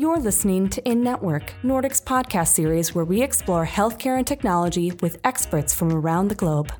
You're listening to In Network, Nordic's podcast series where we explore healthcare and technology with experts from around the globe.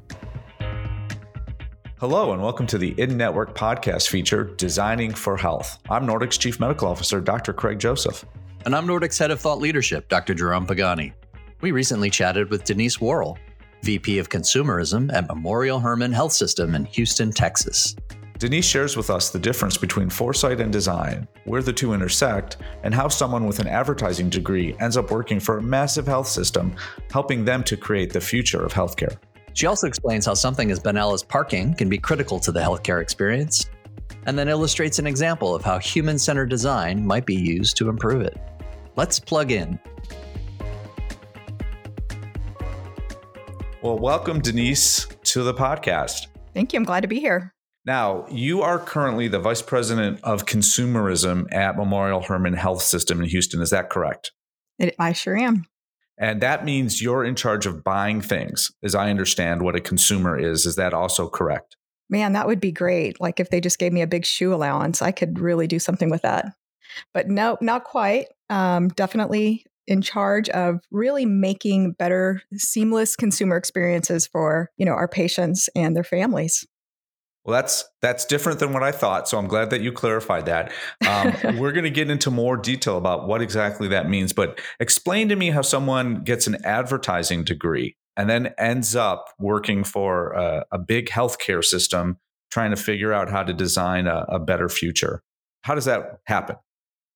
Hello, and welcome to the In Network podcast feature, Designing for Health. I'm Nordic's Chief Medical Officer, Dr. Craig Joseph. And I'm Nordic's Head of Thought Leadership, Dr. Jerome Pagani. We recently chatted with Denise Worrell, VP of Consumerism at Memorial Hermann Health System in Houston, Texas. Denise shares with us the difference between foresight and design, where the two intersect, and how someone with an advertising degree ends up working for a massive health system, helping them to create the future of healthcare. She also explains how something as banal as parking can be critical to the healthcare experience, and then illustrates an example of how human centered design might be used to improve it. Let's plug in. Well, welcome, Denise, to the podcast. Thank you. I'm glad to be here. Now, you are currently the Vice President of Consumerism at Memorial Hermann Health System in Houston. Is that correct? It, I sure am. And that means you're in charge of buying things, as I understand what a consumer is. Is that also correct? Man, that would be great. Like if they just gave me a big shoe allowance, I could really do something with that. But no, not quite. Um, definitely in charge of really making better, seamless consumer experiences for you know our patients and their families. Well, that's that's different than what I thought. So I'm glad that you clarified that. Um, we're going to get into more detail about what exactly that means. But explain to me how someone gets an advertising degree and then ends up working for a, a big healthcare system, trying to figure out how to design a, a better future. How does that happen?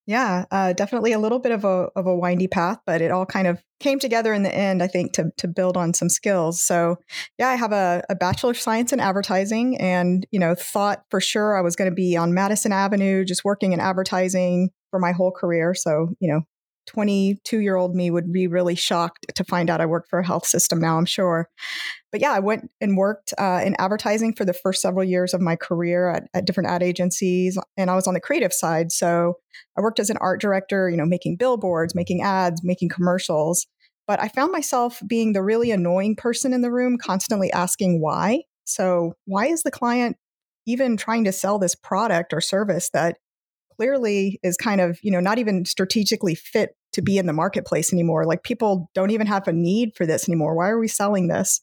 Yeah, uh, definitely a little bit of a of a windy path, but it all kind of came together in the end. I think to to build on some skills. So yeah, I have a, a bachelor of science in advertising, and you know thought for sure I was going to be on Madison Avenue, just working in advertising for my whole career. So you know 22 year old me would be really shocked to find out I work for a health system now, I'm sure. But yeah, I went and worked uh, in advertising for the first several years of my career at, at, different ad agencies. And I was on the creative side. So I worked as an art director, you know, making billboards, making ads, making commercials. But I found myself being the really annoying person in the room, constantly asking why. So, why is the client even trying to sell this product or service that clearly is kind of, you know, not even strategically fit to be in the marketplace anymore. Like people don't even have a need for this anymore. Why are we selling this?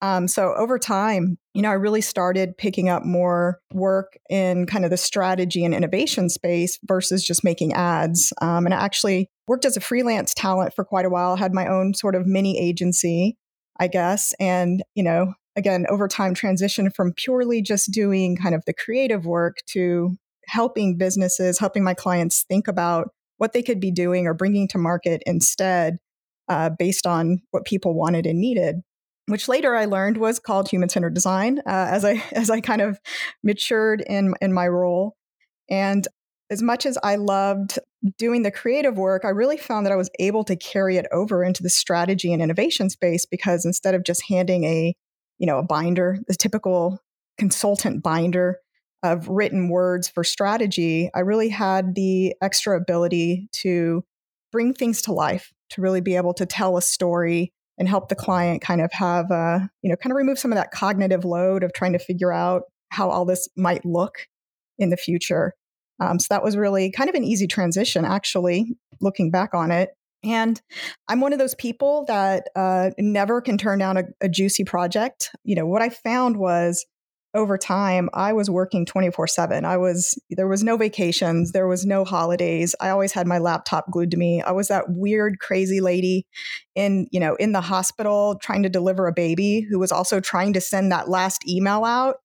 Um, so over time, you know, I really started picking up more work in kind of the strategy and innovation space versus just making ads. Um, and I actually worked as a freelance talent for quite a while, had my own sort of mini agency, I guess. And, you know, again, over time transition from purely just doing kind of the creative work to helping businesses, helping my clients think about what they could be doing or bringing to market instead uh, based on what people wanted and needed which later I learned was called human centered design uh, as I as I kind of matured in in my role. And as much as I loved doing the creative work, I really found that I was able to carry it over into the strategy and innovation space because instead of just handing a you know a binder, the typical consultant binder of written words for strategy, I really had the extra ability to bring things to life, to really be able to tell a story and help the client kind of have, a, you know, kind of remove some of that cognitive load of trying to figure out how all this might look in the future. Um, so that was really kind of an easy transition, actually, looking back on it. And I'm one of those people that uh, never can turn down a, a juicy project. You know, what I found was over time i was working 24/7 i was there was no vacations there was no holidays. I always had my laptop glued to me. I was that weird crazy lady in you know in the hospital trying to deliver a baby who was also trying to send that last email out.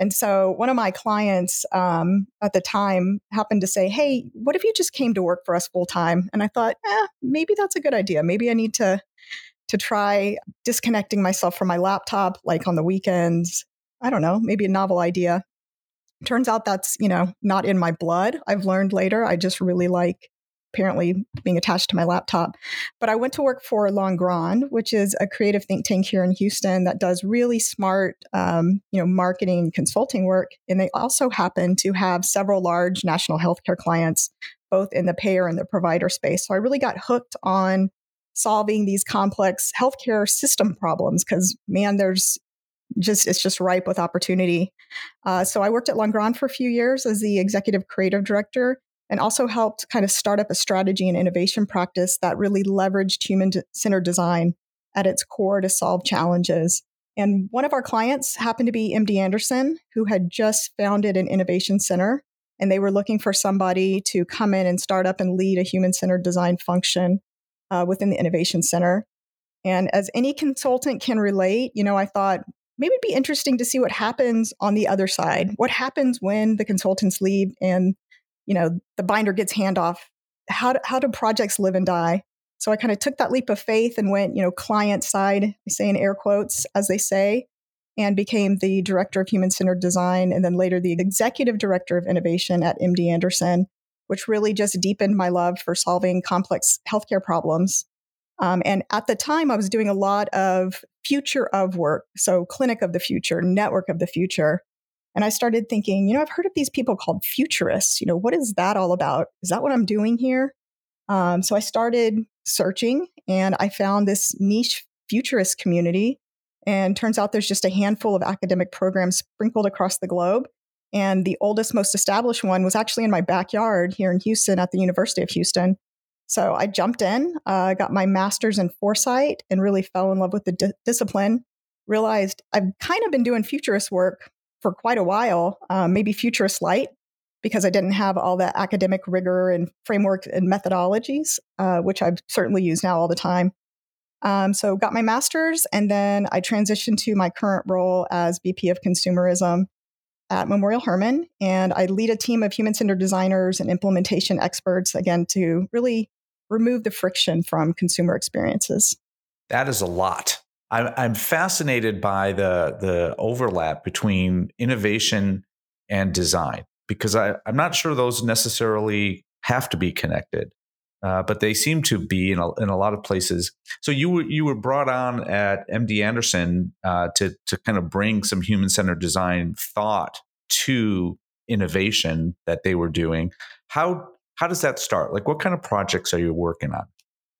And so one of my clients um, at the time happened to say hey what if you just came to work for us full time and i thought eh, maybe that's a good idea. Maybe i need to to try disconnecting myself from my laptop like on the weekends I don't know, maybe a novel idea. Turns out that's, you know, not in my blood. I've learned later. I just really like apparently being attached to my laptop. But I went to work for Langrand, which is a creative think tank here in Houston that does really smart, um, you know, marketing and consulting work. And they also happen to have several large national healthcare clients, both in the payer and the provider space. So I really got hooked on solving these complex healthcare system problems because man, there's just it's just ripe with opportunity. Uh, so I worked at Langrand for a few years as the executive creative director, and also helped kind of start up a strategy and innovation practice that really leveraged human centered design at its core to solve challenges. And one of our clients happened to be MD Anderson, who had just founded an innovation center. And they were looking for somebody to come in and start up and lead a human centered design function uh, within the innovation center. And as any consultant can relate, you know, I thought maybe it'd be interesting to see what happens on the other side. What happens when the consultants leave and, you know, the binder gets handoff? How do, how do projects live and die? So I kind of took that leap of faith and went, you know, client side, I say in air quotes, as they say, and became the director of human centered design and then later the executive director of innovation at MD Anderson, which really just deepened my love for solving complex healthcare problems. Um, and at the time, I was doing a lot of future of work. So, clinic of the future, network of the future. And I started thinking, you know, I've heard of these people called futurists. You know, what is that all about? Is that what I'm doing here? Um, so I started searching and I found this niche futurist community. And turns out there's just a handful of academic programs sprinkled across the globe. And the oldest, most established one was actually in my backyard here in Houston at the University of Houston. So I jumped in, uh, got my master's in foresight, and really fell in love with the di- discipline. Realized I've kind of been doing futurist work for quite a while, um, maybe futurist light, because I didn't have all the academic rigor and framework and methodologies, uh, which I've certainly used now all the time. Um, so got my master's, and then I transitioned to my current role as VP of Consumerism at Memorial Hermann, and I lead a team of human-centered designers and implementation experts again to really remove the friction from consumer experiences. That is a lot. I'm, fascinated by the the overlap between innovation and design because I, I'm not sure those necessarily have to be connected, uh, but they seem to be in a, in a lot of places. So you were you were brought on at MD Anderson uh, to to kind of bring some human centered design thought to innovation that they were doing. How how does that start? Like, what kind of projects are you working on?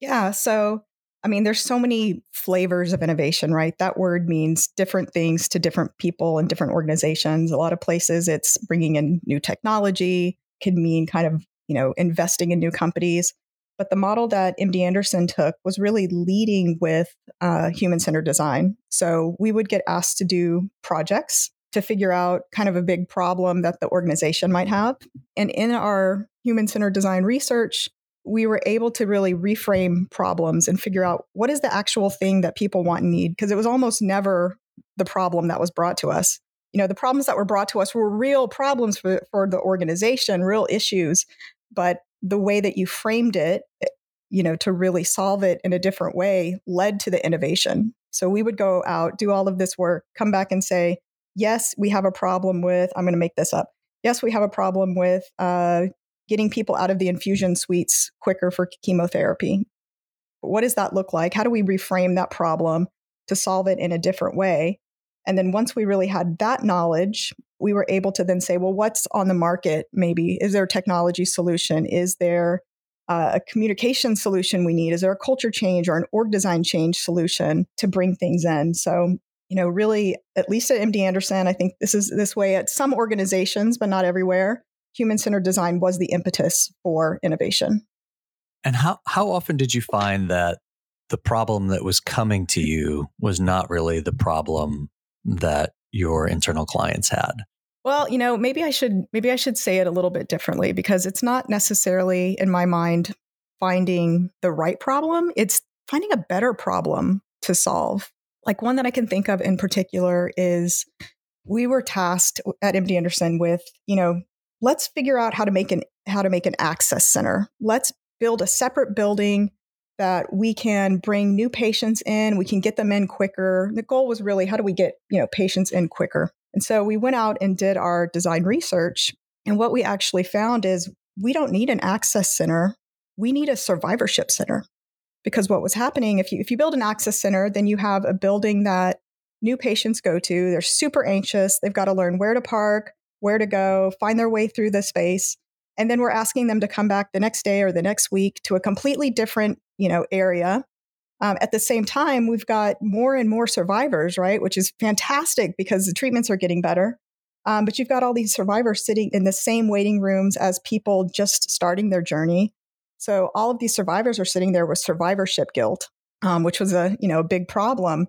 Yeah. So, I mean, there's so many flavors of innovation, right? That word means different things to different people and different organizations. A lot of places it's bringing in new technology, can mean kind of, you know, investing in new companies. But the model that MD Anderson took was really leading with uh, human centered design. So we would get asked to do projects to figure out kind of a big problem that the organization might have. And in our human centered design research, we were able to really reframe problems and figure out what is the actual thing that people want and need because it was almost never the problem that was brought to us you know the problems that were brought to us were real problems for, for the organization real issues but the way that you framed it eh, you know to really solve it in a different way led to the innovation so we would go out do all of this work come back and say yes we have a problem with i'm going to make this up yes we have a problem with uh, getting people out of the infusion suites quicker for chemotherapy. What does that look like? How do we reframe that problem to solve it in a different way? And then once we really had that knowledge, we were able to then say, well, what's on the market? Maybe is there a technology solution? Is there uh, a communication solution we need? Is there a culture change or an org design change solution to bring things in? So, you know, really, at least at MD Anderson, I think this is this way at some organizations, but not everywhere human centered design was the impetus for innovation. And how, how often did you find that the problem that was coming to you was not really the problem that your internal clients had? Well, you know, maybe I should maybe I should say it a little bit differently because it's not necessarily in my mind finding the right problem, it's finding a better problem to solve. Like one that I can think of in particular is we were tasked at MD Anderson with, you know, let's figure out how to make an how to make an access center. Let's build a separate building that we can bring new patients in, we can get them in quicker. The goal was really how do we get, you know, patients in quicker? And so we went out and did our design research. And what we actually found is we don't need an access center. We need a survivorship center. Because what was happening, if you if you build an access center, then you have a building that new patients go to. They're super anxious. They've got to learn where to park, where to go, find their way through the space. And then we're asking them to come back the next day or the next week to a completely different, you know, area. Um, at the same time, we've got more and more survivors, right? Which is fantastic because the treatments are getting better. Um, but you've got all these survivors sitting in the same waiting rooms as people just starting their journey. So all of these survivors are sitting there with survivorship guilt, um, which was a you know a big problem.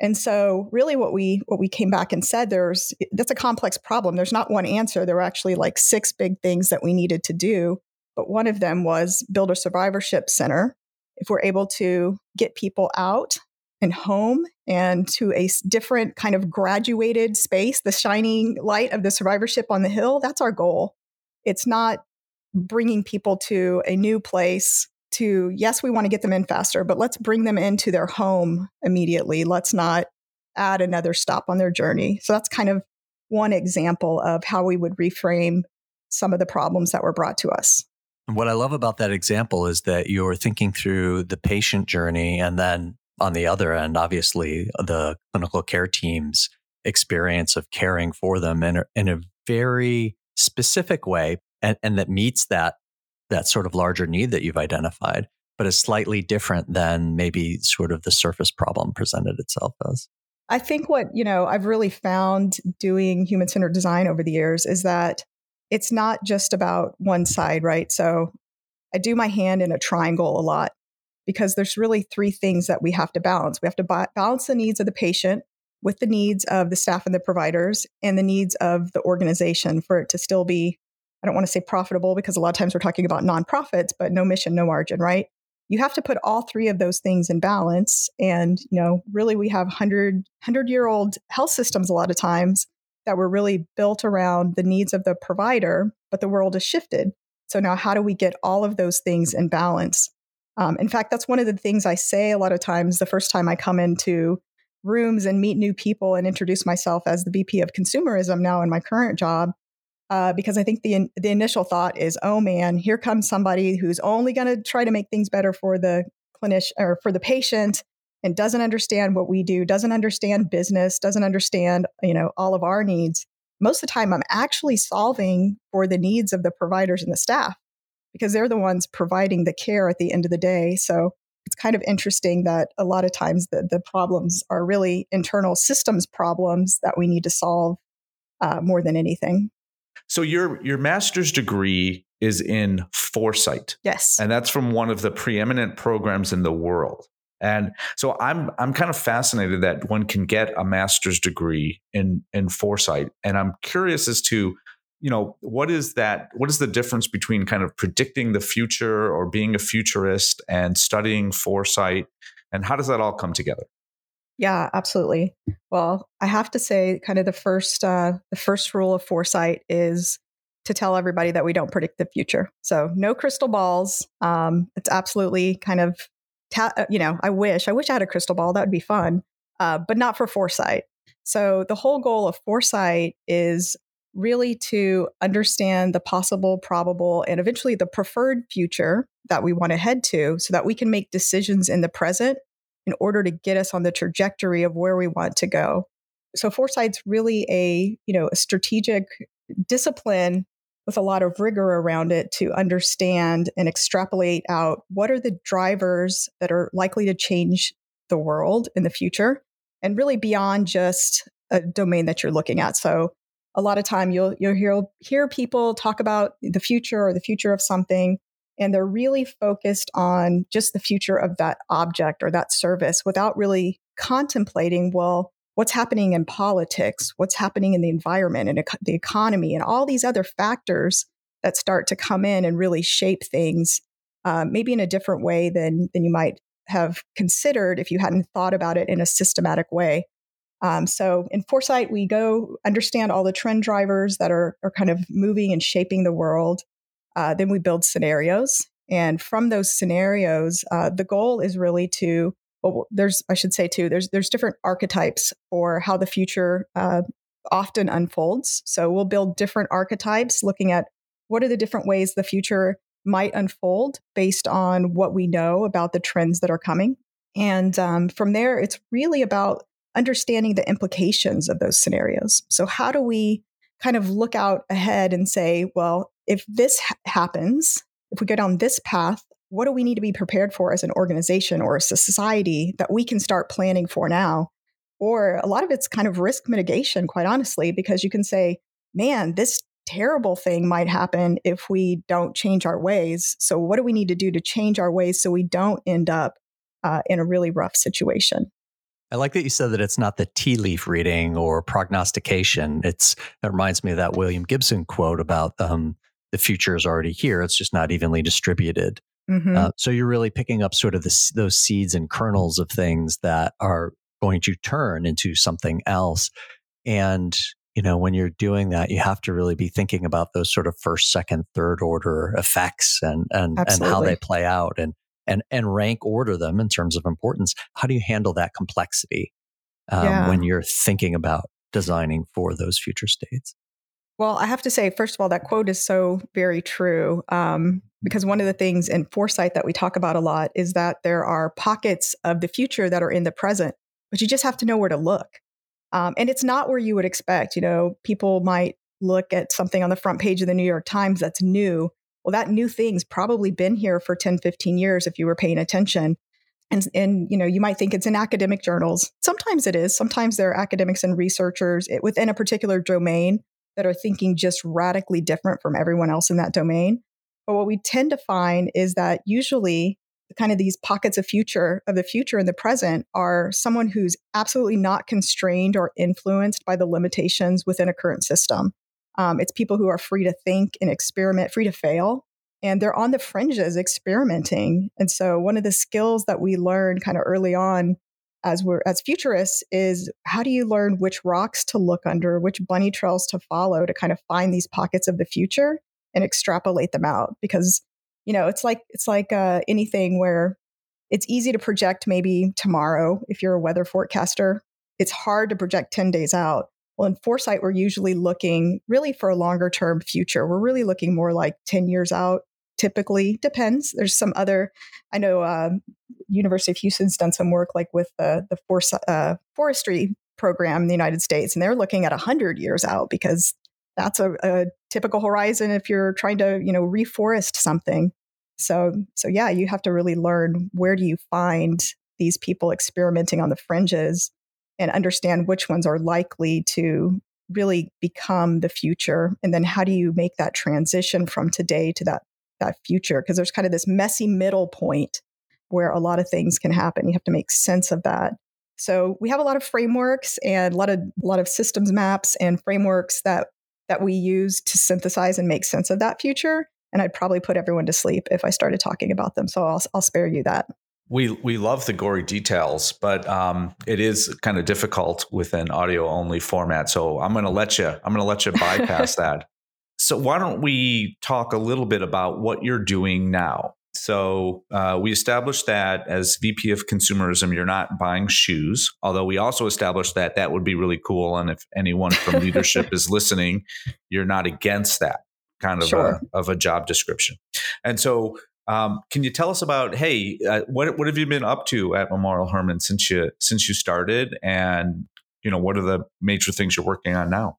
And so really what we what we came back and said there's that's a complex problem. There's not one answer. There were actually like six big things that we needed to do. But one of them was build a survivorship center. If we're able to get people out and home and to a different kind of graduated space, the shining light of the survivorship on the hill, that's our goal. It's not bringing people to a new place to, yes, we want to get them in faster, but let's bring them into their home immediately. Let's not add another stop on their journey. So that's kind of one example of how we would reframe some of the problems that were brought to us. What I love about that example is that you're thinking through the patient journey and then on the other end, obviously, the clinical care team's experience of caring for them in a, in a very specific way and, and that meets that that sort of larger need that you've identified, but is slightly different than maybe sort of the surface problem presented itself as. I think what, you know, I've really found doing human centered design over the years is that it's not just about one side, right? So I do my hand in a triangle a lot because there's really three things that we have to balance. We have to ba- balance the needs of the patient with the needs of the staff and the providers and the needs of the organization for it to still be I don't want to say profitable because a lot of times we're talking about nonprofits, but no mission, no margin, right? You have to put all three of those things in balance. And, you know, really we have 100, 100 year old health systems a lot of times that were really built around the needs of the provider, but the world has shifted. So now how do we get all of those things in balance? Um, in fact, that's one of the things I say a lot of times the first time I come into rooms and meet new people and introduce myself as the VP of consumerism now in my current job. Uh, because I think the the initial thought is, oh man, here comes somebody who's only going to try to make things better for the clinician or for the patient, and doesn't understand what we do, doesn't understand business, doesn't understand you know all of our needs. Most of the time, I'm actually solving for the needs of the providers and the staff because they're the ones providing the care at the end of the day. So it's kind of interesting that a lot of times the, the problems are really internal systems problems that we need to solve uh, more than anything. So your your master's degree is in foresight. Yes. And that's from one of the preeminent programs in the world. And so I'm I'm kind of fascinated that one can get a master's degree in in foresight and I'm curious as to you know what is that what is the difference between kind of predicting the future or being a futurist and studying foresight and how does that all come together yeah absolutely. Well i have to say kind of the first uh, the first rule of foresight is to tell everybody that we don't predict the future. So no crystal balls. Um, it's absolutely kind of ta- uh, you know i wish i wish i had a crystal ball. That would be fun uh, but not for foresight. So the whole goal of foresight is really to understand the possible, probable, and eventually the preferred future that we want to head to so that we can make decisions in the present in order to get us on the trajectory of where we want to go. So foresight's really a, you know, a strategic discipline with a lot of rigor around it to understand and extrapolate out what are the drivers that are likely to change the world in the future and really beyond just a domain that you're looking at. So a lot of time you'll you'll hear hear people talk about the future or the future of something and they're really focused on just the future of that object or that service without really contemplating well what's happening in politics what's happening in the environment and the economy and all these other factors that start to come in and really shape things um, maybe in a different way than than you might have considered if you hadn't thought about it in a systematic way um, so in Foresight, we go understand all the trend drivers that are, are kind of moving and shaping the world. Uh, then we build scenarios. And from those scenarios, uh, the goal is really to, well, there's, I should say too, there's, there's different archetypes for how the future uh, often unfolds. So we'll build different archetypes looking at what are the different ways the future might unfold based on what we know about the trends that are coming. And um, from there, it's really about understanding the implications of those scenarios. So, how do we kind of look out ahead and say, well, if this ha- happens, if we go down this path, what do we need to be prepared for as an organization or a society that we can start planning for now? Or a lot of it's kind of risk mitigation, quite honestly, because you can say, man, this terrible thing might happen if we don't change our ways. So, what do we need to do to change our ways so we don't end up uh, in a really rough situation? I like that you said that it's not the tea leaf reading or prognostication. It's it reminds me of that William Gibson quote about um, the future is already here. It's just not evenly distributed. Mm-hmm. Uh, so you're really picking up sort of the, those seeds and kernels of things that are going to turn into something else. And you know, when you're doing that, you have to really be thinking about those sort of first, second, third order effects and and and how they play out and and and rank order them in terms of importance. How do you handle that complexity um, yeah. when you're thinking about designing for those future states? Well, I have to say, first of all, that quote is so very true. Um, because one of the things in foresight that we talk about a lot is that there are pockets of the future that are in the present, but you just have to know where to look. Um, and it's not where you would expect. You know, people might look at something on the front page of the New York Times that's new. Well, that new thing's probably been here for 10, 15 years if you were paying attention. And, and you know, you might think it's in academic journals. Sometimes it is. Sometimes there are academics and researchers within a particular domain that are thinking just radically different from everyone else in that domain. But what we tend to find is that usually kind of these pockets of future of the future and the present are someone who's absolutely not constrained or influenced by the limitations within a current system. Um, it's people who are free to think and experiment, free to fail, and they're on the fringes experimenting. And so, one of the skills that we learn kind of early on as we're as futurists is how do you learn which rocks to look under, which bunny trails to follow to kind of find these pockets of the future and extrapolate them out? Because you know it's like it's like uh, anything where it's easy to project maybe tomorrow if you're a weather forecaster. It's hard to project 10 days out. Well in foresight we're usually looking really for a longer term future. We're really looking more like 10 years out typically depends. There's some other i know uh, university of houston's done some work like with the, the uh, forestry program in the united states and they're looking at 100 years out because that's a, a typical horizon if you're trying to you know reforest something. So so yeah you have to really learn where do you find these people experimenting on the fringes and understand which ones are likely to really become the future and then how do you make that transition from today to that that future because there's kind of this messy middle point where a lot of things can happen you have to make sense of that so we have a lot of frameworks and a lot of a lot of systems maps and frameworks that that we use to synthesize and make sense of that future. And I'd probably put everyone to sleep if I started talking about them. So I'll, I'll spare you that. We we love the gory details, but um, it is kind of difficult with an audio only format. So I'm going to let you I'm going to let you bypass that. So why don't we talk a little bit about what you're doing now? So uh, we established that as VP of consumerism, you're not buying shoes. Although we also established that that would be really cool, and if anyone from leadership is listening, you're not against that kind of sure. a, of a job description. And so, um, can you tell us about hey, uh, what what have you been up to at Memorial Hermann since you since you started, and you know what are the major things you're working on now?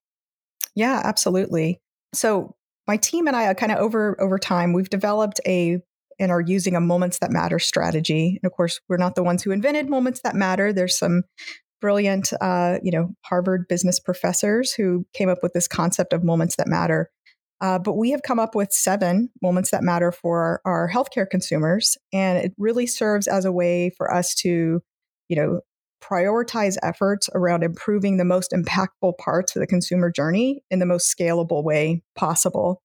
Yeah, absolutely. So my team and I uh, kind of over over time we've developed a and are using a moments that matter strategy. And of course, we're not the ones who invented moments that matter. There's some brilliant, uh, you know, Harvard business professors who came up with this concept of moments that matter. Uh, but we have come up with seven moments that matter for our, our healthcare consumers, and it really serves as a way for us to, you know, prioritize efforts around improving the most impactful parts of the consumer journey in the most scalable way possible.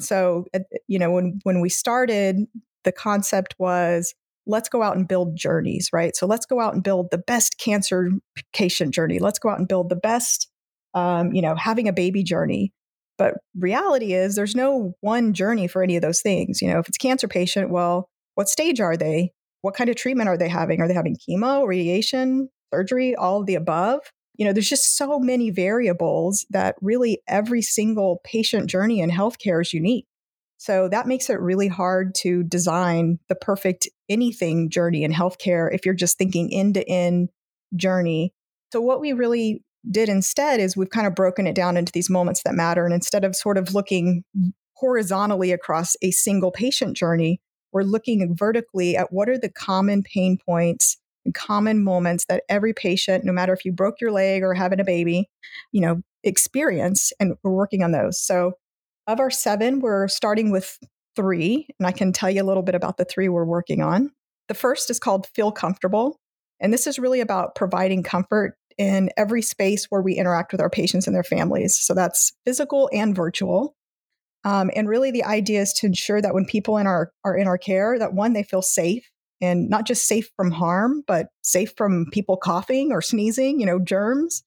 So, you know, when when we started, the concept was let's go out and build journeys, right? So let's go out and build the best cancer patient journey. Let's go out and build the best, um, you know, having a baby journey. But reality is there's no one journey for any of those things. You know, if it's cancer patient, well, what stage are they? What kind of treatment are they having? Are they having chemo, radiation, surgery, all of the above? You know, there's just so many variables that really every single patient journey in healthcare is unique. So that makes it really hard to design the perfect anything journey in healthcare if you're just thinking end to end journey. So what we really did instead is we've kind of broken it down into these moments that matter. And instead of sort of looking horizontally across a single patient journey, we're looking vertically at what are the common pain points common moments that every patient, no matter if you broke your leg or having a baby, you know, experience. And we're working on those. So of our seven, we're starting with three. And I can tell you a little bit about the three we're working on. The first is called Feel Comfortable. And this is really about providing comfort in every space where we interact with our patients and their families. So that's physical and virtual. Um, and really, the idea is to ensure that when people in our are in our care, that one they feel safe and not just safe from harm, but safe from people coughing or sneezing, you know, germs,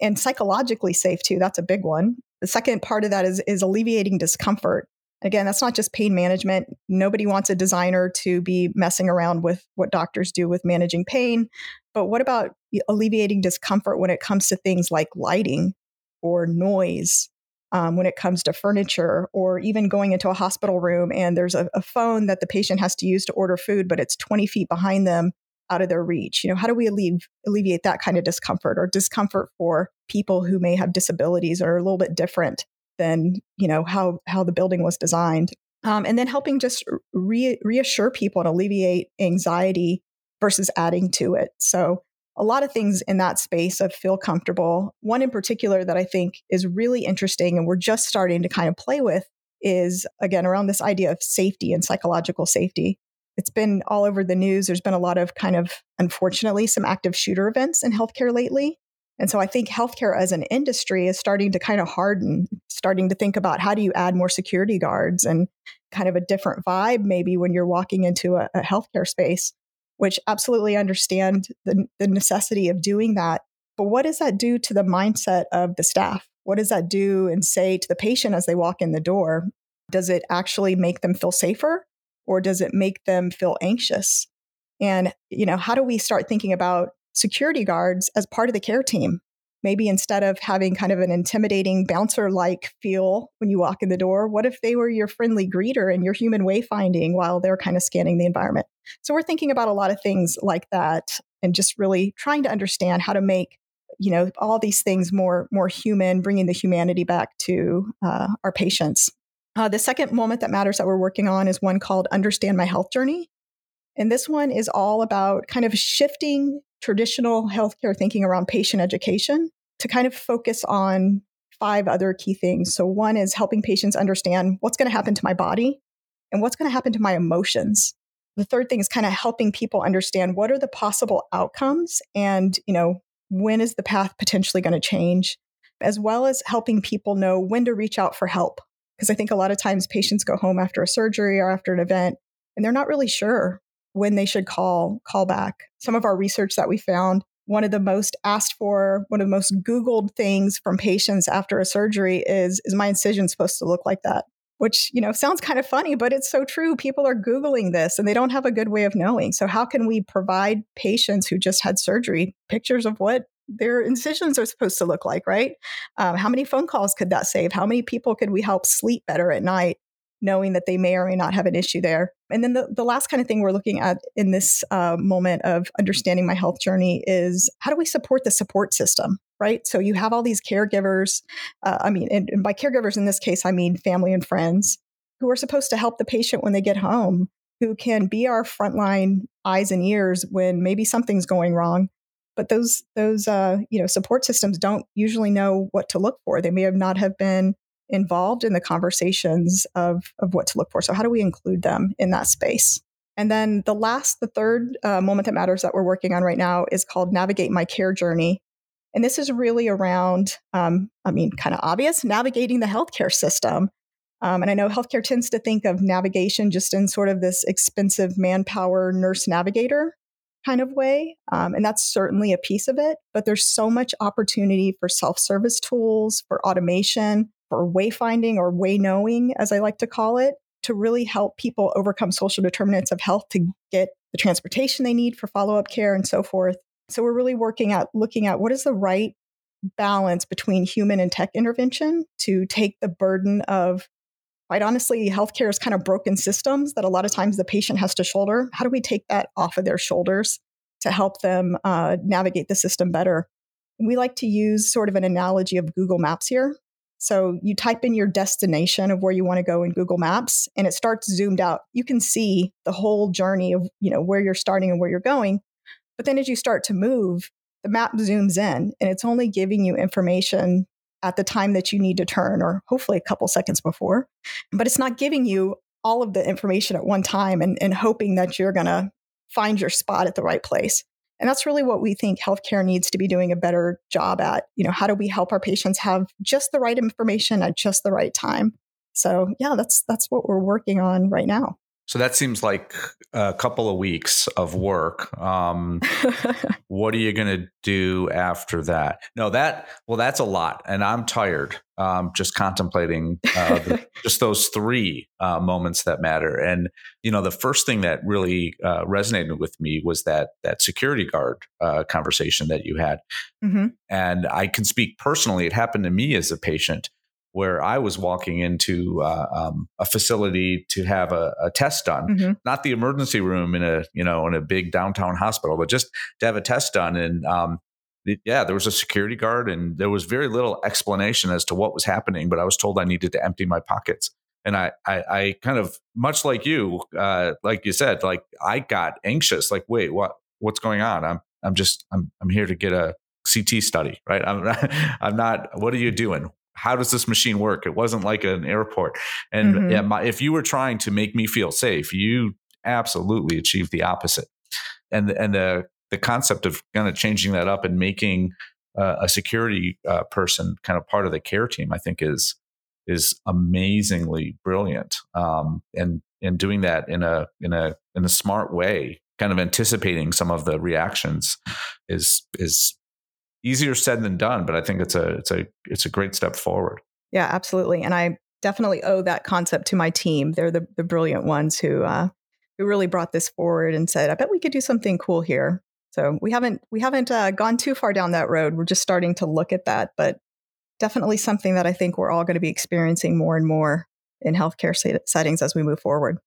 and psychologically safe too. That's a big one. The second part of that is is alleviating discomfort. Again, that's not just pain management. Nobody wants a designer to be messing around with what doctors do with managing pain. But what about alleviating discomfort when it comes to things like lighting or noise um, when it comes to furniture or even going into a hospital room and there's a, a phone that the patient has to use to order food, but it's 20 feet behind them out of their reach. You know, how do we alleviate, alleviate that kind of discomfort or discomfort for people who may have disabilities or are a little bit different than, you know, how, how the building was designed? Um, and then helping just re- reassure people and alleviate anxiety versus adding to it. So a lot of things in that space of feel comfortable. One in particular that I think is really interesting and we're just starting to kind of play with is again around this idea of safety and psychological safety. It's been all over the news. There's been a lot of kind of, unfortunately, some active shooter events in healthcare lately. And so I think healthcare as an industry is starting to kind of harden, starting to think about how do you add more security guards and kind of a different vibe maybe when you're walking into a, a healthcare space which absolutely understand the, the necessity of doing that. But what does that do to the mindset of the staff? What does that do and say to the patient as they walk in the door? Does it actually make them feel safer or does it make them feel anxious? And, you know, how do we start thinking about security guards as part of the care team? maybe instead of having kind of an intimidating bouncer like feel when you walk in the door, what if they were your friendly greeter and your human wayfinding while they're kind of scanning the environment? So we're thinking about a lot of things like that and just really trying to understand how to make you know all these things more more human bringing the humanity back to uh, our patients uh, the second moment that matters that we're working on is one called understand my health journey and this one is all about kind of shifting traditional healthcare thinking around patient education to kind of focus on five other key things. So, one is helping patients understand what's going to happen to my body and what's going to happen to my emotions. The third thing is kind of helping people understand what are the possible outcomes and, you know, when is the path potentially going to change, as well as helping people know when to reach out for help. Because I think a lot of times patients go home after a surgery or after an event and they're not really sure when they should call call back. Some of our research that we found, one of the most asked for, one of the most googled things from patients after a surgery is is my incision supposed to look like that? Which, you know, sounds kind of funny, but it's so true. People are googling this and they don't have a good way of knowing. So how can we provide patients who just had surgery pictures of what their incisions are supposed to look like, right? Um, how many phone calls could that save? How many people could we help sleep better at night? Knowing that they may or may not have an issue there. And then the, the last kind of thing we're looking at in this uh, moment of understanding my health journey is how do we support the support system, right? So you have all these caregivers. Uh, I mean, and, and by caregivers in this case, I mean family and friends who are supposed to help the patient when they get home, who can be our frontline eyes and ears when maybe something's going wrong. But those those uh, you know support systems don't usually know what to look for. They may have not have been involved in the conversations of, of what to look for. So, how do we include them in that space? And then the last, the third uh, moment that matters that we're working on right now is called Navigate My Care Journey. And this is really around, um, I mean, kind of obvious, navigating the healthcare system. Um, and I know healthcare tends to think of navigation just in sort of this expensive manpower nurse navigator kind of way. Um, and that's certainly a piece of it. But there's so much opportunity for self service tools, for automation, or wayfinding or way knowing, as I like to call it, to really help people overcome social determinants of health to get the transportation they need for follow up care and so forth. So we're really working at looking at what is the right balance between human and tech intervention to take the burden of quite honestly healthcare is kind of broken systems that a lot of times the patient has to shoulder. How do we take that off of their shoulders to help them uh, navigate the system better? We like to use sort of an analogy of google maps here so you type in your destination of where you want to go in Google Maps and it starts zoomed out. You can see the whole journey of, you know, where you're starting and where you're going. But then as you start to move, the map zooms in and it's only giving you information at the time that you need to turn, or hopefully a couple seconds before. But it's not giving you all of the information at one time and, and hoping that you're going to find your spot at the right place. And that's really what we think healthcare needs to be doing a better job at. You know, how do we help our patients have just the right information at just the right time? So yeah, that's that's what we're working on right now. So that seems like a couple of weeks of work. Um, what are you going to do after that? No, that well, that's a lot, and I'm tired. Um, just contemplating uh, the, just those three uh, moments that matter. And you know, the first thing that really uh, resonated with me was that that security guard uh, conversation that you had. Mm-hmm. And I can speak personally; it happened to me as a patient where I was walking into uh, um, a facility to have a, a test done, mm-hmm. not the emergency room in a you know in a big downtown hospital, but just to have a test done. And um, it, yeah, there was a security guard, and there was very little explanation as to what was happening. But I was told I needed to empty my pockets, and I I, I kind of much like you, uh, like you said, like I got anxious. Like, wait, what what's going on? I'm I'm just I'm I'm here to get a CT study, right? I'm I'm not. What are you doing? How does this machine work? It wasn't like an airport. And mm-hmm. yeah, my, if you were trying to make me feel safe, you absolutely achieved the opposite. And and the the concept of kind of changing that up and making uh, a security uh, person kind of part of the care team, I think is is amazingly brilliant. Um, and and doing that in a in a in a smart way, kind of anticipating some of the reactions, is is easier said than done, but I think it's a it's a it's a great step forward. Yeah, absolutely. And I definitely owe that concept to my team. They're the, the brilliant ones who uh, who really brought this forward and said, "I bet we could do something cool here." So we haven't we haven't uh, gone too far down that road. We're just starting to look at that, but definitely something that I think we're all going to be experiencing more and more in healthcare settings as we move forward.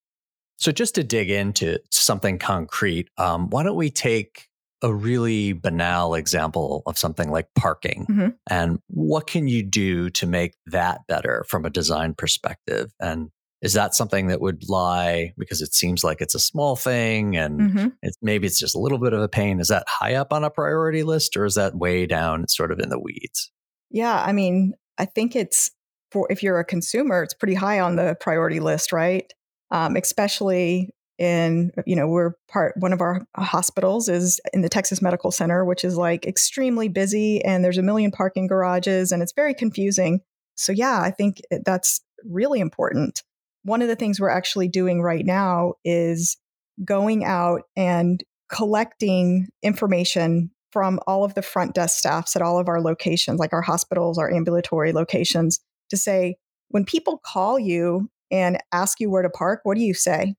So, just to dig into something concrete, um, why don't we take a really banal example of something like parking mm-hmm. and what can you do to make that better from a design perspective and is that something that would lie because it seems like it's a small thing and mm-hmm. it's, maybe it's just a little bit of a pain is that high up on a priority list or is that way down sort of in the weeds yeah i mean i think it's for if you're a consumer it's pretty high on the priority list right um, especially in you know we're part one of our hospitals is in the texas medical center which is like extremely busy and there's a million parking garages and it's very confusing. So yeah i think that's really important. One of the things we're actually doing right now is going out and collecting information from all of the front desk staffs at all of our locations like our hospitals our ambulatory locations to say when people call you and ask you where to park what do you say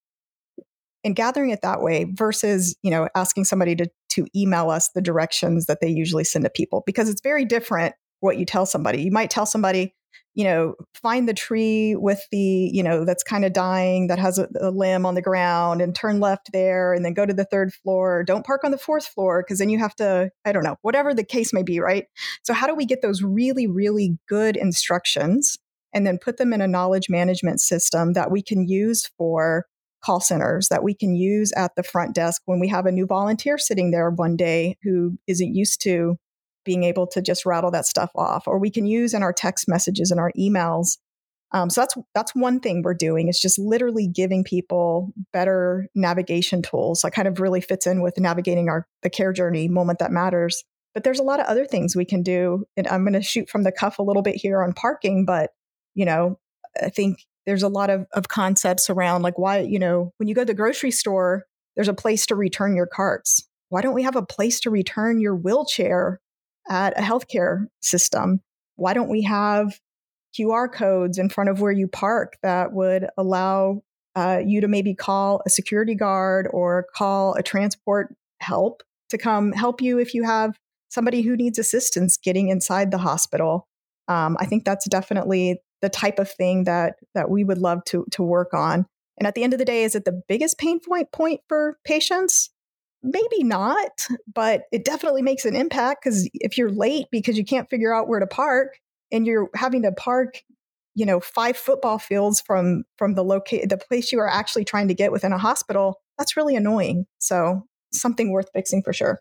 and gathering it that way versus you know asking somebody to to email us the directions that they usually send to people because it's very different what you tell somebody. You might tell somebody you know find the tree with the you know that's kind of dying that has a, a, limb on the ground and turn left there and then go to the third floor. Don't park on the fourth floor because then you have to i don't know whatever the case may be right? So how do we get those really really good instructions and then put them in a knowledge management system that we can use for call centers that we can use at the front desk when we have a new volunteer sitting there one day who isn't used to being able to just rattle that stuff off. Or we can use in our text messages and our emails. Um, so that's that's one thing we're doing is just literally giving people better navigation tools. That kind of really fits in with navigating our the care journey moment that matters. But there's a lot of other things we can do. And i'm going to shoot from the cuff a little bit here on parking but you know i think there's a lot of, of concepts around like why, you know, when you go to the grocery store, there's a place to return your carts. Why don't we have a place to return your wheelchair at a healthcare system? Why don't we have QR codes in front of where you park that would allow uh, you to maybe call a security guard or call a transport help to come help you if you have somebody who needs assistance getting inside the hospital. Um, I think that's definitely the type of thing that that we would love to to work on. And at the end of the day, is it the biggest pain point point for patients? Maybe not, but it definitely makes an impact because if you're late because you can't figure out where to park and you're having to park, you know, five football fields from from the locate the place you are actually trying to get within a hospital, that's really annoying. So something worth fixing for sure.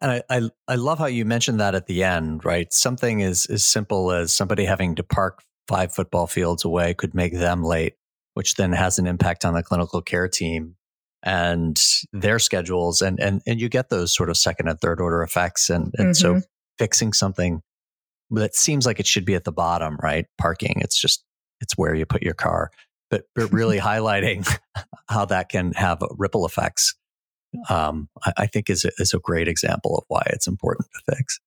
And I, I, I love how you mentioned that at the end, right? Something as as simple as somebody having to park five football fields away could make them late, which then has an impact on the clinical care team and their schedules and and and you get those sort of second and third order effects and and mm-hmm. so fixing something that seems like it should be at the bottom right? Parking it's just it's where you put your car but but really highlighting how that can have ripple effects um, I, I, think is a, is a great example of why it's important to fix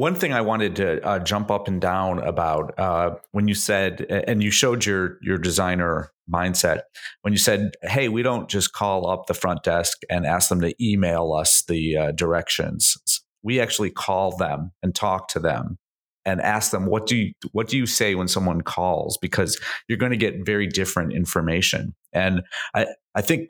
one thing I wanted to uh, jump up and down about uh, when you said, and you showed your your designer mindset when you said, "Hey, we don't just call up the front desk and ask them to email us the uh, directions. We actually call them and talk to them and ask them what do you what do you say when someone calls because you're going to get very different information." And I I think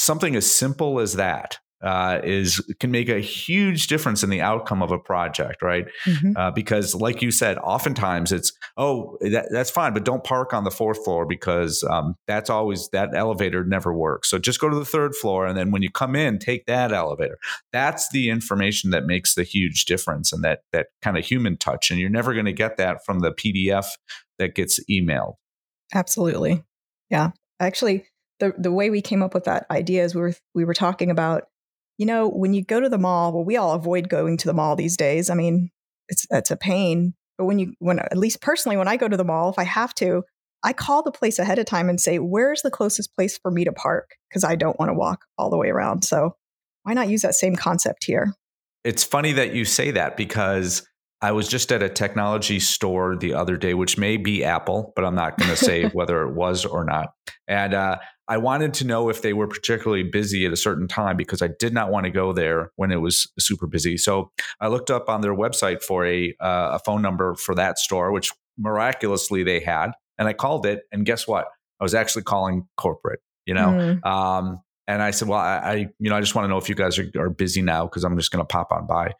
something as simple as that uh, is can make a huge difference in the outcome of a project, right? Mm-hmm. Uh, because, like you said, oftentimes it's oh that, that's fine, but don't park on the fourth floor because um, that's always that elevator never works. So just go to the third floor, and then when you come in, take that elevator. That's the information that makes the huge difference, and that that kind of human touch. And you're never going to get that from the PDF that gets emailed. Absolutely, yeah. Actually, the the way we came up with that idea is we were we were talking about you know, when you go to the mall, well, we all avoid going to the mall these days. I mean, it's it's a pain. But when you when at least personally, when I go to the mall, if I have to, I call the place ahead of time and say, where's the closest place for me to park? Because I don't want to walk all the way around. So why not use that same concept here? It's funny that you say that because I was just at a technology store the other day, which may be Apple, but I'm not going to say whether it was or not. And uh, I wanted to know if they were particularly busy at a certain time because I did not want to go there when it was super busy. So I looked up on their website for a, uh, a phone number for that store, which miraculously they had. And I called it. And guess what? I was actually calling corporate, you know? Mm. Um, and I said, well, I, I, you know, I just want to know if you guys are, are busy now because I'm just going to pop on by.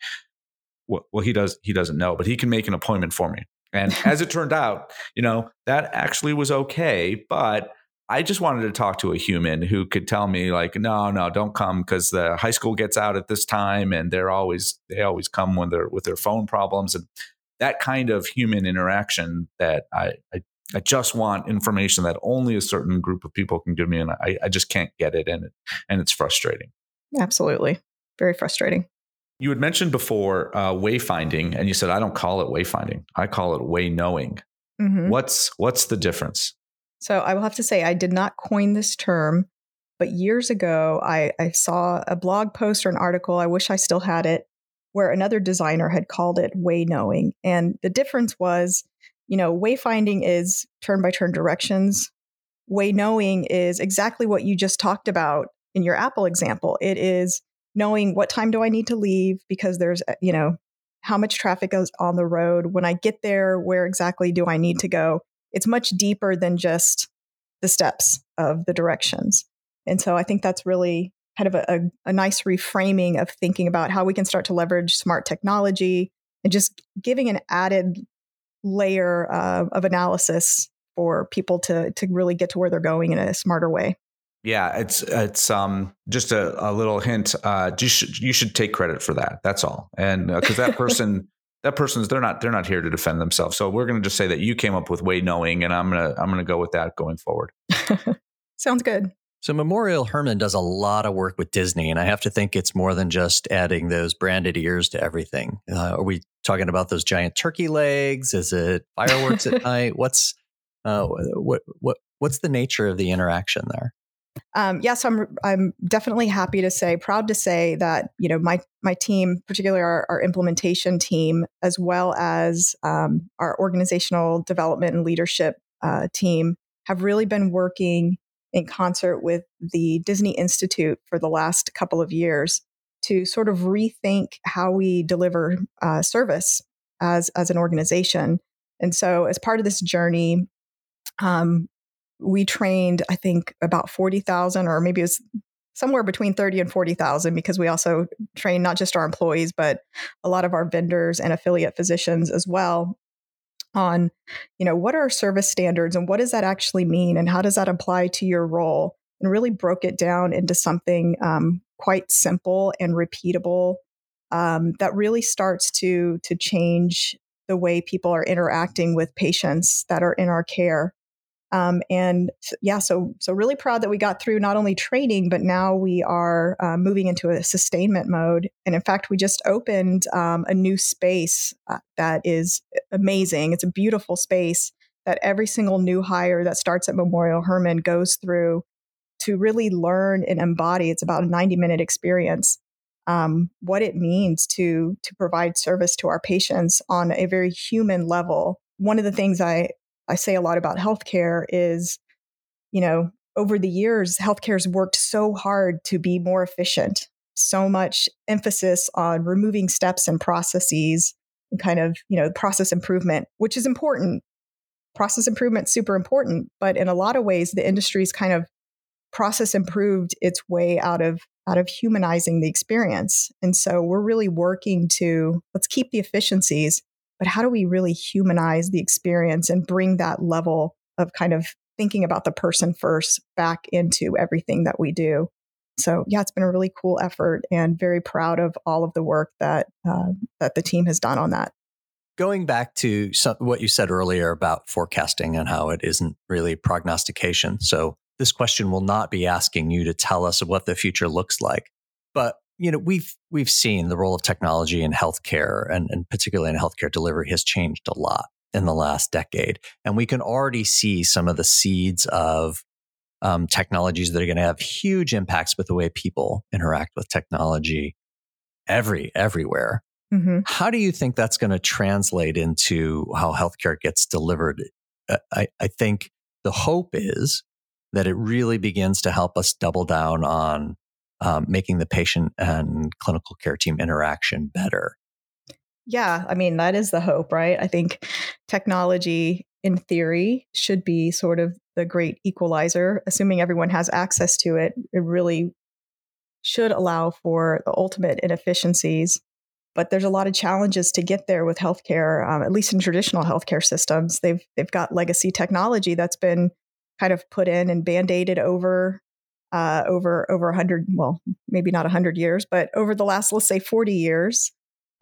Well, well, he does. He doesn't know, but he can make an appointment for me. And as it turned out, you know, that actually was okay. But I just wanted to talk to a human who could tell me like, no, no, don't come because the high school gets out at this time, and they're always they always come when they're with their phone problems and that kind of human interaction that I, I I just want information that only a certain group of people can give me, and I, I just can't get it, and it, and it's frustrating. Absolutely, very frustrating. You had mentioned before uh, wayfinding, and you said I don't call it wayfinding; I call it way knowing. Mm-hmm. What's what's the difference? So I will have to say, I did not coin this term, but years ago, I, I saw a blog post or an article. I wish I still had it, where another designer had called it way knowing. And the difference was, you know, wayfinding is turn by turn directions. Way knowing is exactly what you just talked about in your Apple example. It is knowing what time do I need to leave because there's, you know, how much traffic is on the road. When I get there, where exactly do I need to go? it's much deeper than just the steps of the directions. And so I think that's really kind of a, a, a, nice reframing of thinking about how we can start to leverage smart technology and just giving an added layer uh, of analysis for people to to really get to where they're going in a smarter way. Yeah, it's it's um just a, a little hint. Uh, you should you should take credit for that. That's all, and because uh, that person that person's they're not they're not here to defend themselves. So we're going to just say that you came up with way knowing, and I'm gonna I'm gonna go with that going forward. Sounds good. So Memorial Hermann does a lot of work with Disney, and I have to think it's more than just adding those branded ears to everything. Uh, are we talking about those giant turkey legs? Is it fireworks at night? What's uh, what what what's the nature of the interaction there? Um, yes, I'm I'm definitely happy to say, proud to say that you know my my team, particularly our, our implementation team, as well as um, our organizational development and leadership uh, team, have really been working in concert with the Disney Institute for the last couple of years to sort of rethink how we deliver uh, service as as an organization. And so, as part of this journey, um, we trained, I think, about 40,000 or maybe it was somewhere between 30 and 40,000 because we also train not just our employees, but a lot of our vendors and affiliate physicians as well on, you know, what are service standards and what does that actually mean and how does that apply to your role? And really broke it down into something um, quite simple and repeatable um, that really starts to to change the way people are interacting with patients that are in our care. Um, and yeah, so so really proud that we got through not only training, but now we are uh, moving into a sustainment mode. And in fact, we just opened um, a new space uh, that is amazing. It's a beautiful space that every single new hire that starts at Memorial Hermann goes through to really learn and embody. It's about a 90 minute experience um, what it means to to provide service to our patients on a very human level. One of the things I I say a lot about healthcare is, you know, over the years, healthcare has worked so hard to be more efficient. So much emphasis on removing steps and processes, and kind of you know process improvement, which is important. Process improvement super important, but in a lot of ways, the industry's kind of process improved its way out of out of humanizing the experience. And so we're really working to let's keep the efficiencies, but how do we really humanize the experience and bring that level of kind of thinking about the person first back into everything that we do? So yeah, it's been a really cool effort, and very proud of all of the work that uh, that the team has done on that. Going back to some, what you said earlier about forecasting and how it isn't really prognostication. So this question will not be asking you to tell us what the future looks like. But you know, we've we've seen the role of technology in healthcare and, and particularly in healthcare delivery has changed a lot in the last decade. And we can already see some of the seeds of um, technologies that are going to have huge impacts with the way people interact with technology every everywhere. Mm-hmm. How do you think that's going to translate into how healthcare gets delivered? I, I think the hope is that it really begins to help us double down on um, making the patient and clinical care team interaction better. Yeah, I mean, that is the hope, right? I think technology, in theory, should be sort of the great equalizer. Assuming everyone has access to it, it really should allow for the ultimate inefficiencies. But there's a lot of challenges to get there with healthcare, um, at least in traditional healthcare systems. They've they've got legacy technology that's been kind of put in and band-aided over uh, over over 100 well maybe not 100 years but over the last let's say 40 years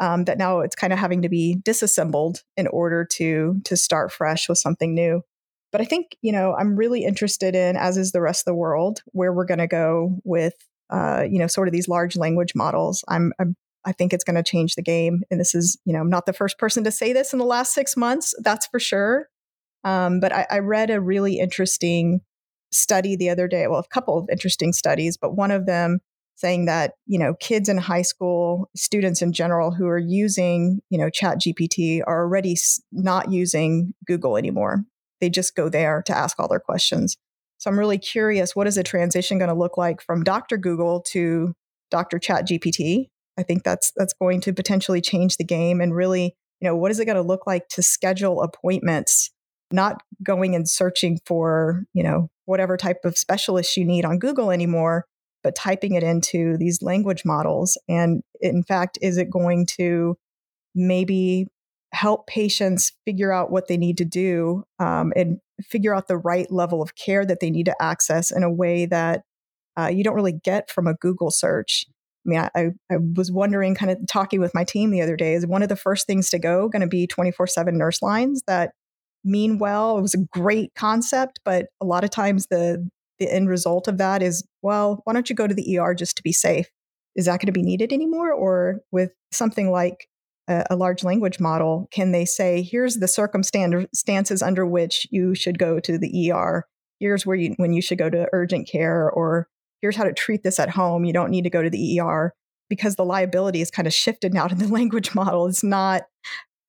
um, that now it's kind of having to be disassembled in order to to start fresh with something new but i think you know i'm really interested in as is the rest of the world where we're going to go with uh, you know sort of these large language models i'm, I'm I think it's going to change the game. And this is, you know, I'm not the first person to say this in the last six months, that's for sure. Um, but I, I read a really interesting study the other day. Well, a couple of interesting studies, but one of them saying that you know kids in high school students in general who are using you know chat gpt are already not using google anymore they just go there to ask all their questions so i'm really curious what is the transition going to look like from dr google to dr chat gpt i think that's that's going to potentially change the game and really you know what is it going to look like to schedule appointments not going and searching for, you know, whatever type of specialist you need on Google anymore, but typing it into these language models. And in fact, is it going to maybe help patients figure out what they need to do um, and figure out the right level of care that they need to access in a way that uh, you don't really get from a Google search. I mean, I, I was wondering, kind of talking with my team the other day, is one of the first things to go going to be 24 7 nurse lines that mean well. It was a great concept, but a lot of times the the end result of that is, well, why don't you go to the ER just to be safe? Is that going to be needed anymore? Or with something like a, a large language model, can they say, here's the circumstances under which you should go to the ER? Here's where you when you should go to urgent care, or here's how to treat this at home. You don't need to go to the ER because the liability is kind of shifted now to the language model. It's not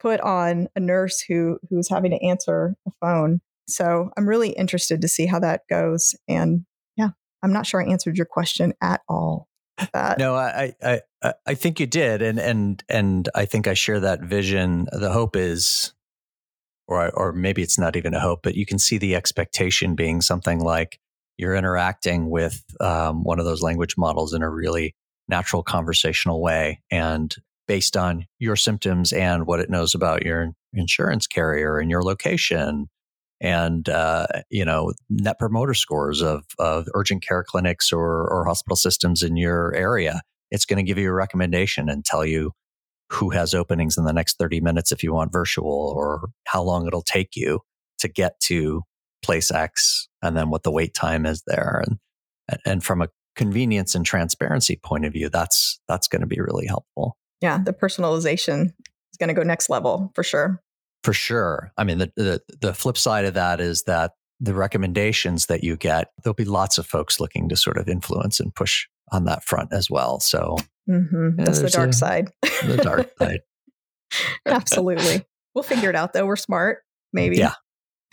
put on a nurse who who's having to answer a phone. So I'm really interested to see how that goes. And yeah, I'm not sure I answered your question at all. No, I, I I think you did, and and and I think I share that vision. The hope is, or or maybe it's not even a hope, but you can see the expectation being something like you're interacting with um, one of those language models in a really natural conversational way, and based on your symptoms and what it knows about your insurance carrier and your location. And uh, you know net promoter scores of, of urgent care clinics or, or hospital systems in your area it's going to give you a recommendation and tell you who has openings in the next 30 minutes if you want virtual or how long it'll take you to get to place x and then what the wait time is there. And and from a convenience and transparency point of view that's that's going to be really helpful yeah the personalization is going to go next level for sure for sure. I mean, the, the, the flip side of that is that the recommendations that you get, there'll be lots of folks looking to sort of influence and push on that front as well. So mm-hmm. yeah, that's the dark a, side. the dark side. Absolutely. We'll figure it out though. We're smart, maybe. Yeah.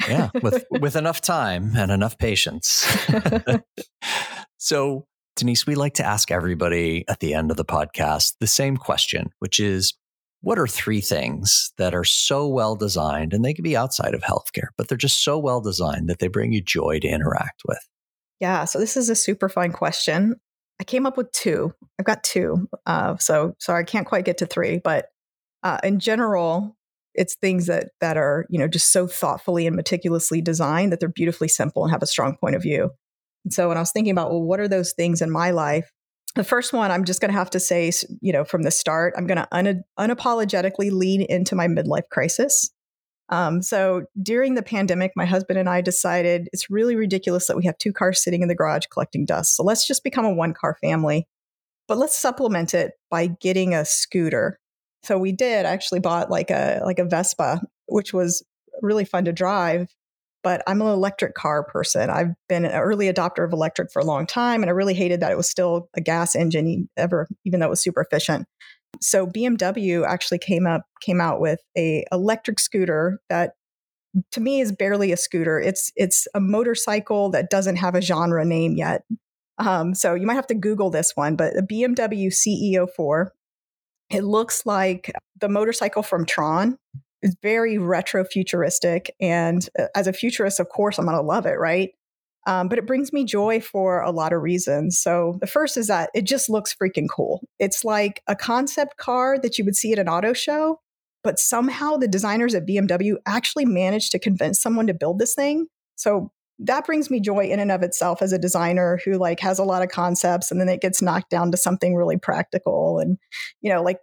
Yeah. With with enough time and enough patience. so Denise, we like to ask everybody at the end of the podcast the same question, which is what are three things that are so well designed and they can be outside of healthcare, but they're just so well designed that they bring you joy to interact with? Yeah, so this is a super fun question. I came up with two. I've got two. Uh, so sorry, I can't quite get to three, but uh, in general, it's things that that are you know just so thoughtfully and meticulously designed that they're beautifully simple and have a strong point of view. And so when I was thinking about well, what are those things in my life the first one i'm just going to have to say you know from the start i'm going to un- unapologetically lean into my midlife crisis. Um, so during the pandemic my husband and i decided it's really ridiculous that we have two cars sitting in the garage collecting dust. So let's just become a one car family but let's supplement it by getting a scooter. So we did I actually bought like a like a vespa which was really fun to drive but I'm an electric car person. I've been an early adopter of electric for a long time, and I really hated that it was still a gas engine ever, even though it was super efficient. So BMW actually came up came out with a electric scooter that to me is barely a scooter. It's it's a motorcycle that doesn't have a genre name yet. Um, so you might have to Google this one, but the BMW CE 04. It looks like the motorcycle from Tron, it's very retro futuristic. And uh, as a futurist, of course, I'm going to love it, right? Um, but it brings me joy for a lot of reasons. So the first is that it just looks freaking cool. It's like a concept car that you would see at an auto show, but somehow the designers at BMW actually managed to convince someone to build this thing. So that brings me joy in and of itself as a designer who like has a lot of concepts and then it gets knocked down to something really practical and you know like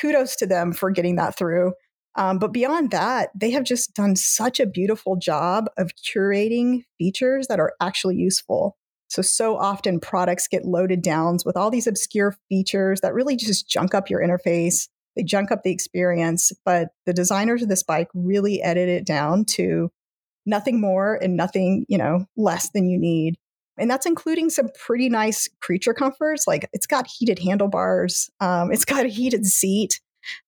kudos to them for getting that through um, but beyond that, they have just done such a beautiful job of curating features that are actually useful. So, so often products get loaded down with all these obscure features that really just junk up your interface. They junk up the experience. But the designers of this bike really edit it down to nothing more and nothing, you know, less than you need. And that's including some pretty nice creature comforts. Like it's got heated handlebars, um, it's got a heated seat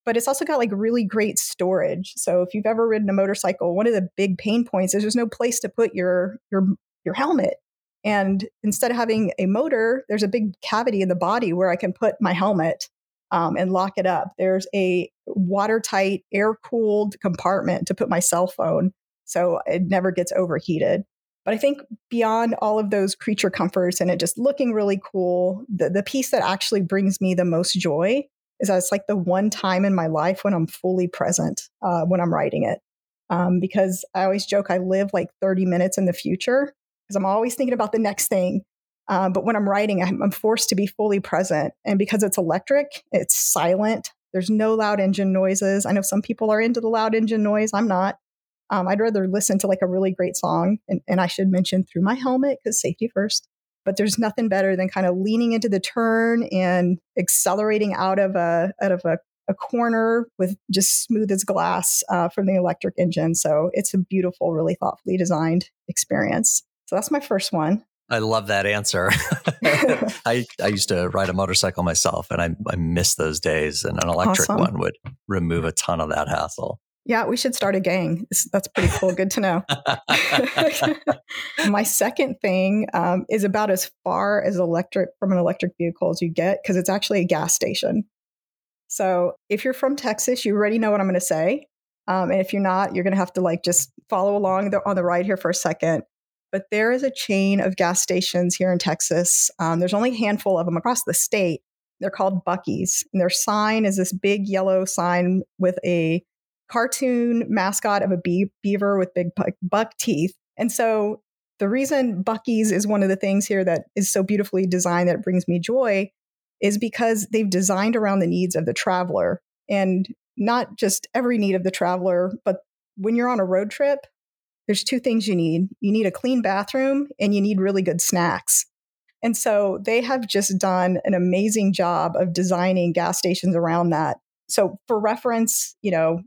but it's also got like really great storage. So if you've ever ridden a motorcycle, one of the big pain points is there's no place to put your your your helmet. And instead of having a motor, there's a big cavity in the body where I can put my helmet um, and lock it up. There's a watertight, air cooled compartment to put my cell phone so it never gets overheated. But I think beyond all of those creature comforts and it just looking really cool, the, the piece that actually brings me the most joy is that it's like the one time in my life when I'm fully present uh, when I'm writing it. Um, because I always joke I live like 30 minutes in the future because I'm always thinking about the next thing. Um, but when I'm writing, I'm, I'm forced to be fully present. And because it's electric, it's silent. There's no loud engine noises. I know some people are into the loud engine noise. I'm not. Um, I'd rather listen to like a really great song. And, and I should mention through my helmet because safety first but there's nothing better than kind of leaning into the turn and accelerating out of a out of a, a corner with just smooth as glass uh, from the electric engine. So it's a beautiful, really thoughtfully designed experience. So that's my first one. I love that answer. I, I used to ride a motorcycle myself and I, I miss those days, and an electric awesome. one would remove a ton of that hassle. Yeah, we should start a gang. That's pretty cool. Good to know. My second thing um, is about as far as electric from an electric vehicle as you get because it's actually a gas station. So if you're from Texas, you already know what I'm going to say. Um, and if you're not, you're going to have to like just follow along the, on the ride here for a second. But there is a chain of gas stations here in Texas. Um, there's only a handful of them across the state. They're called Buc-ee's, and their sign is this big yellow sign with a cartoon mascot of a bee- beaver with big buck teeth. And so the reason Buc-ee's is one of the things here that is so beautifully designed that brings me joy is because they've designed around the needs of the traveler and not just every need of the traveler, but when you're on a road trip, there's two things you need. You need a clean bathroom and you need really good snacks. And so they have just done an amazing job of designing gas stations around that. So for reference, you know,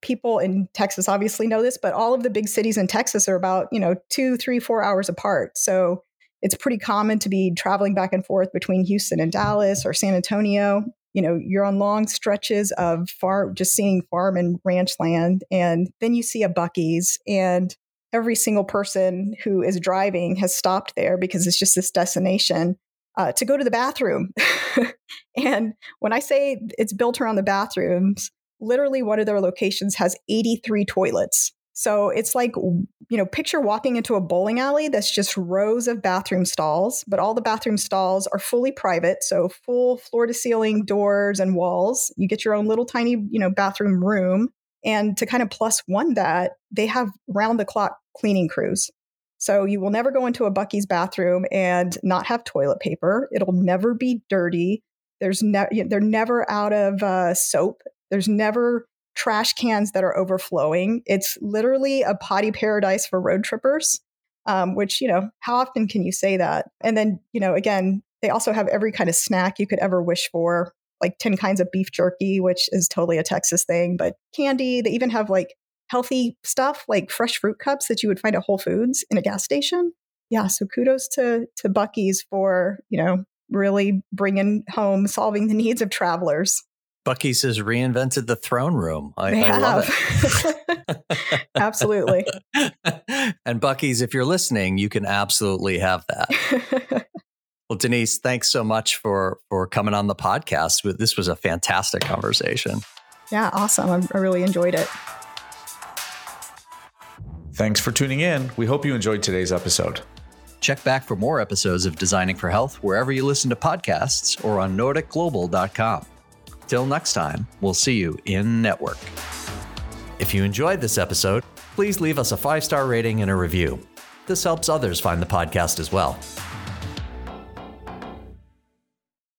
people in Texas obviously know this, but all of the big cities in Texas are about, you know, two, three, four hours apart. So it's pretty common to be traveling back and forth between Houston and Dallas or San Antonio. You know, you're on long stretches of farm, just seeing farm and ranch land. And then you see a Buc-ee's and every single person who is driving has stopped there because it's just this destination uh, to go to the bathroom. and when I say it's built around the bathrooms, literally one of their locations has 83 toilets. So it's like, you know, picture walking into a bowling alley that's just rows of bathroom stalls, but all the bathroom stalls are fully private. So full floor to ceiling doors and walls. You get your own little tiny, you know, bathroom room. And to kind of plus one that, they have round the clock cleaning crews. So you will never go into a Buc-ee's bathroom and not have toilet paper. It'll never be dirty. There's ne- they're never out of uh, soap there's never trash cans that are overflowing. It's literally a potty paradise for road trippers, um, which, you know, how often can you say that? And then, you know, again, they also have every kind of snack you could ever wish for, like 10 kinds of beef jerky, which is totally a Texas thing, but candy. They even have like healthy stuff like fresh fruit cups that you would find at Whole Foods in a gas station. Yeah, so kudos to to Buc-ee's for, you know, really bringing home solving the needs of travelers. Buc-ee's has reinvented the throne room. I, they I love it. absolutely. and Buc-ee's, if you're listening, you can absolutely have that. well, Denise, thanks so much for for coming on the podcast. This was a fantastic conversation. Yeah, awesome. I really enjoyed it. Thanks for tuning in. We hope you enjoyed today's episode. Check back for more episodes of Designing for Health wherever you listen to podcasts or on nordicglobal.com. Till next time, we'll see you in network. If you enjoyed this episode, please leave us a five star rating and a review. This helps others find the podcast as well.